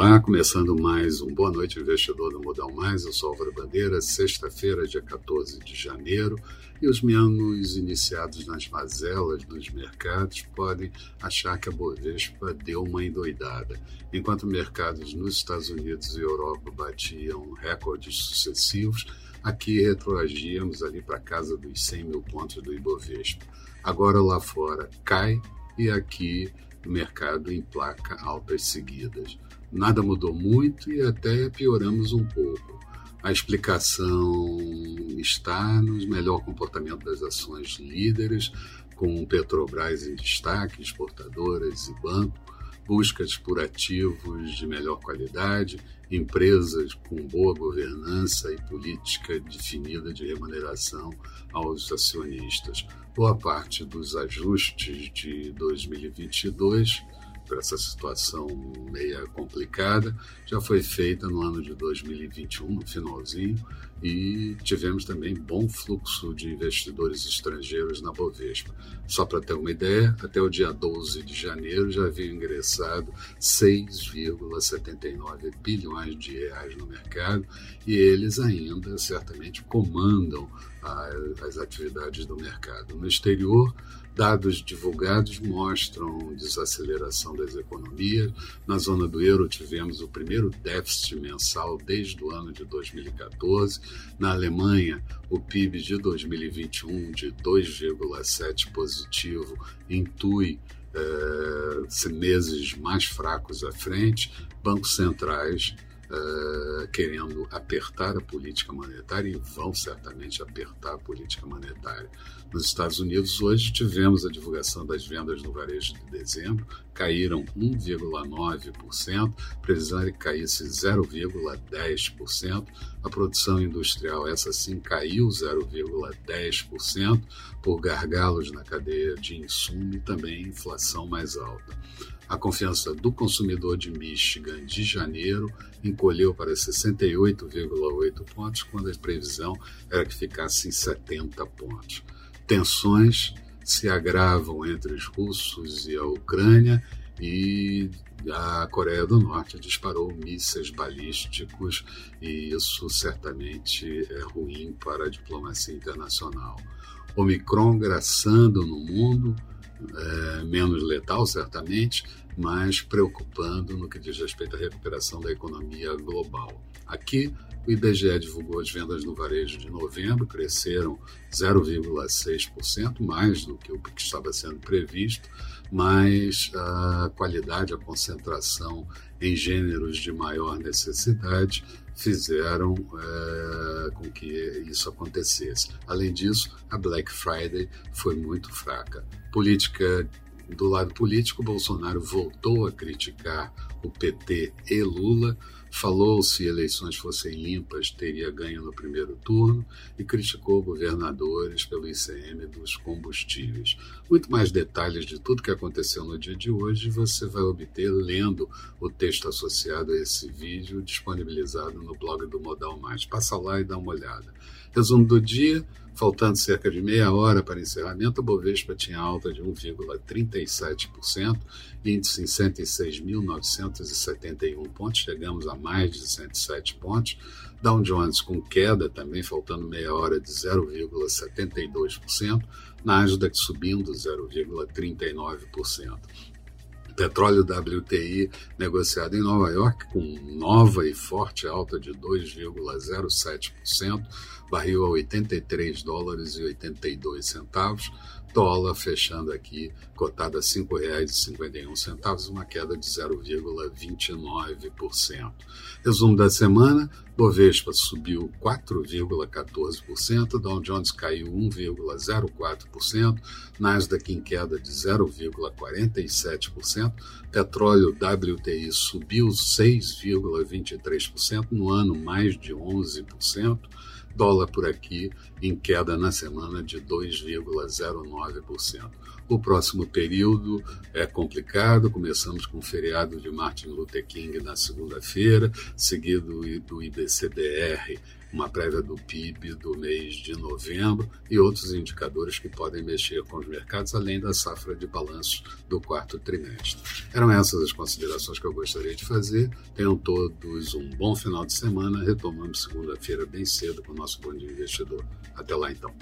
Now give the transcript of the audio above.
Olá, começando mais um Boa Noite Investidor do Modal Mais, eu sou Álvaro Bandeira, sexta-feira, dia 14 de janeiro, e os menos iniciados nas mazelas dos mercados podem achar que a Bovespa deu uma endoidada. Enquanto mercados nos Estados Unidos e Europa batiam recordes sucessivos, aqui retroagíamos ali para casa dos 100 mil pontos do Ibovespa. Agora lá fora cai e aqui o mercado emplaca altas seguidas. Nada mudou muito e até pioramos um pouco. A explicação está no melhor comportamento das ações líderes, com Petrobras em destaque, exportadoras e banco, buscas por ativos de melhor qualidade, empresas com boa governança e política definida de remuneração aos acionistas. Boa parte dos ajustes de 2022 por essa situação meia complicada, já foi feita no ano de 2021, no finalzinho, e tivemos também bom fluxo de investidores estrangeiros na Bovespa. Só para ter uma ideia, até o dia 12 de janeiro já havia ingressado 6,79 bilhões de reais no mercado e eles ainda certamente comandam as atividades do mercado. No exterior, Dados divulgados mostram desaceleração das economias. Na zona do euro, tivemos o primeiro déficit mensal desde o ano de 2014. Na Alemanha, o PIB de 2021, de 2,7 positivo, intui eh, meses mais fracos à frente. Bancos centrais uh, querendo apertar a política monetária e vão certamente apertar a política monetária. Nos Estados Unidos, hoje tivemos a divulgação das vendas no varejo de dezembro, caíram 1,9%, previsão que caísse 0,10%. A produção industrial, essa sim, caiu 0,10% por gargalos na cadeia de insumo e também inflação mais alta. A confiança do consumidor de Michigan de janeiro encolheu para 68,8 pontos, quando a previsão era que ficasse em 70 pontos. Tensões se agravam entre os russos e a Ucrânia e a Coreia do Norte disparou mísseis balísticos e isso certamente é ruim para a diplomacia internacional. Omicron graçando no mundo, é, menos letal, certamente, mas preocupando no que diz respeito à recuperação da economia global. Aqui, o IBGE divulgou as vendas no varejo de novembro, cresceram 0,6%, mais do que o que estava sendo previsto, mas a qualidade, a concentração em gêneros de maior necessidade fizeram é, com que isso acontecesse. Além disso, a Black Friday foi muito fraca. Política do lado político, Bolsonaro voltou a criticar o PT e Lula, falou se eleições fossem limpas teria ganho no primeiro turno e criticou governadores pelo ICM dos combustíveis. Muito mais detalhes de tudo que aconteceu no dia de hoje você vai obter lendo o texto associado a esse vídeo disponibilizado no blog do Modal Mais. Passa lá e dá uma olhada. Resumo do dia: Faltando cerca de meia hora para encerramento, a Bovespa tinha alta de 1,37%, índice em 106.971 pontos, chegamos a mais de 107 pontos. Dow Jones com queda também, faltando meia hora de 0,72%, Nasdaq subindo 0,39%. Petróleo WTI negociado em Nova York com nova e forte alta de 2,07%, barril a 83 dólares e 82 centavos, dólar fechando aqui cotado a R$ 5,51, uma queda de 0,29%. Resumo da semana, Bovespa subiu 4,14%, Dow Jones caiu 1,04%, Nasdaq em queda de 0,47%, petróleo WTI subiu 6,23%, no ano mais de 11%, dólar por aqui em queda na semana de 2,09%. O próximo período é complicado, começamos com o feriado de Martin Luther King na segunda-feira, seguido do IBCBR uma prévia do PIB do mês de novembro e outros indicadores que podem mexer com os mercados, além da safra de balanço do quarto trimestre. Eram essas as considerações que eu gostaria de fazer. Tenham todos um bom final de semana. Retomamos segunda-feira bem cedo com o nosso Bom Dia Investidor. Até lá então.